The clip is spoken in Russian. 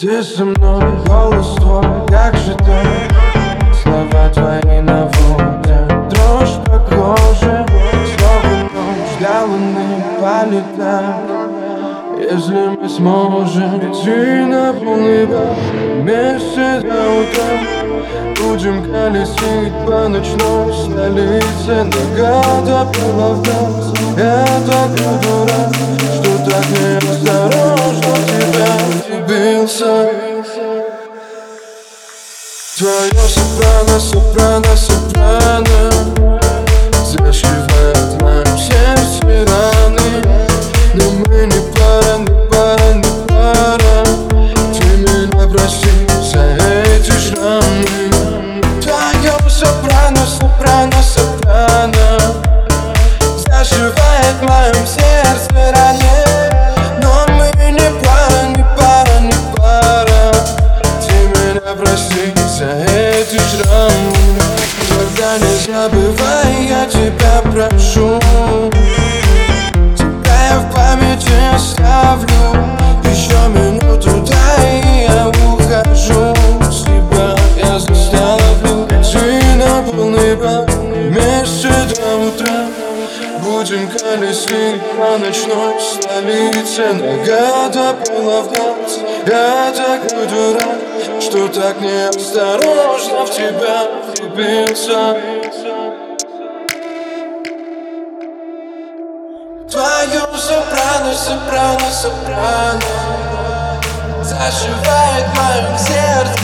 Ты со мной, голос твой, как же ты? Слова твои наводят дрожь по коже. Снова ночь, для луны полетаем если мы сможем идти на полный бак Вместе до утра Будем колесить по ночной столице. Нога до пила Я Твое сопрано, сопрано, сопрано меня прости за эти шрамы Тогда не забывай, я тебя прошу Будем колесить по ночной столице. Нога до пола в глаз Я такой дурак, что так неосторожно в тебя влюбился. Твое сопрано, сопрано, сопрано. Зашивает в сердце